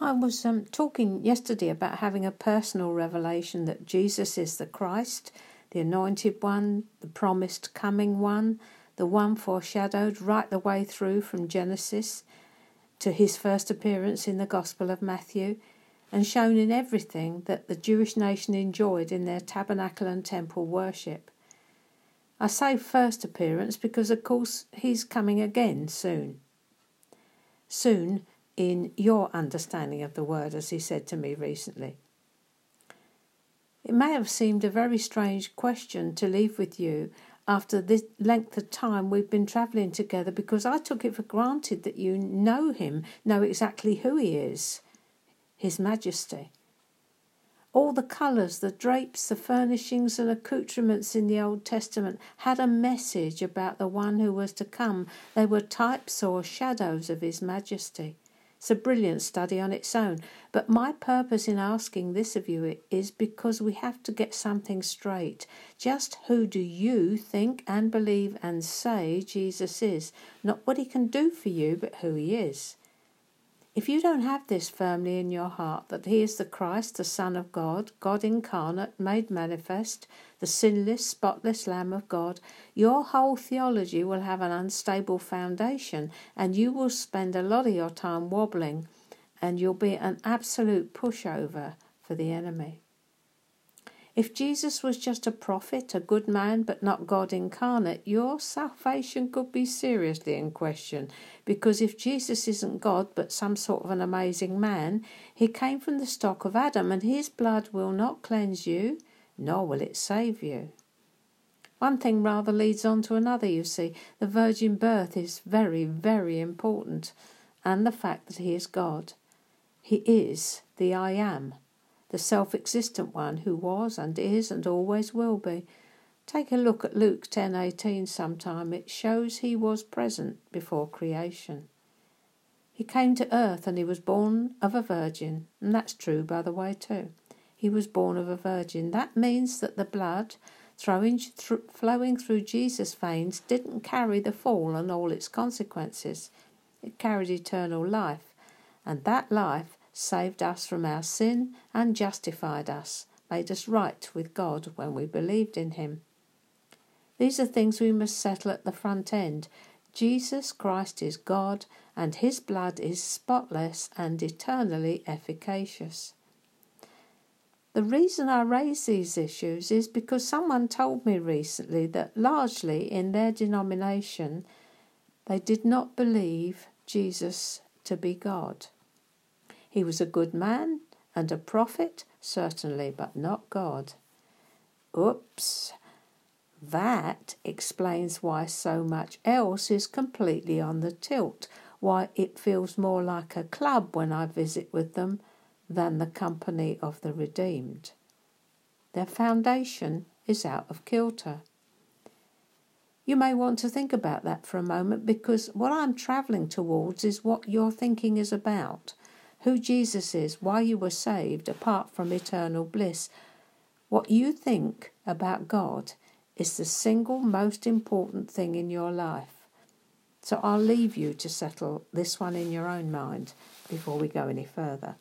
I was um, talking yesterday about having a personal revelation that Jesus is the Christ, the anointed one, the promised coming one, the one foreshadowed right the way through from Genesis to his first appearance in the Gospel of Matthew, and shown in everything that the Jewish nation enjoyed in their tabernacle and temple worship. I say first appearance because, of course, he's coming again soon. Soon in your understanding of the word, as he said to me recently. It may have seemed a very strange question to leave with you after this length of time we've been travelling together because I took it for granted that you know him, know exactly who he is, His Majesty. All the colours, the drapes, the furnishings, and accoutrements in the Old Testament had a message about the one who was to come. They were types or shadows of His Majesty. It's a brilliant study on its own. But my purpose in asking this of you is because we have to get something straight. Just who do you think and believe and say Jesus is? Not what he can do for you, but who he is. If you don't have this firmly in your heart that He is the Christ, the Son of God, God incarnate, made manifest, the sinless, spotless Lamb of God, your whole theology will have an unstable foundation and you will spend a lot of your time wobbling and you'll be an absolute pushover for the enemy. If Jesus was just a prophet, a good man, but not God incarnate, your salvation could be seriously in question. Because if Jesus isn't God, but some sort of an amazing man, he came from the stock of Adam, and his blood will not cleanse you, nor will it save you. One thing rather leads on to another, you see. The virgin birth is very, very important, and the fact that he is God. He is the I am the self existent one who was and is and always will be. Take a look at Luke 10:18 sometime. It shows he was present before creation. He came to earth and he was born of a virgin, and that's true by the way too. He was born of a virgin. That means that the blood flowing through Jesus' veins didn't carry the fall and all its consequences. It carried eternal life, and that life saved us from our sin and justified us, made us right with God when we believed in Him. These are things we must settle at the front end. Jesus Christ is God, and His blood is spotless and eternally efficacious. The reason I raise these issues is because someone told me recently that largely in their denomination they did not believe Jesus to be God. He was a good man and a prophet, certainly, but not God. Oops. That explains why so much else is completely on the tilt, why it feels more like a club when I visit with them than the company of the redeemed. Their foundation is out of kilter. You may want to think about that for a moment because what I'm travelling towards is what your thinking is about who Jesus is, why you were saved, apart from eternal bliss. What you think about God is the single most important thing in your life. So I'll leave you to settle this one in your own mind before we go any further.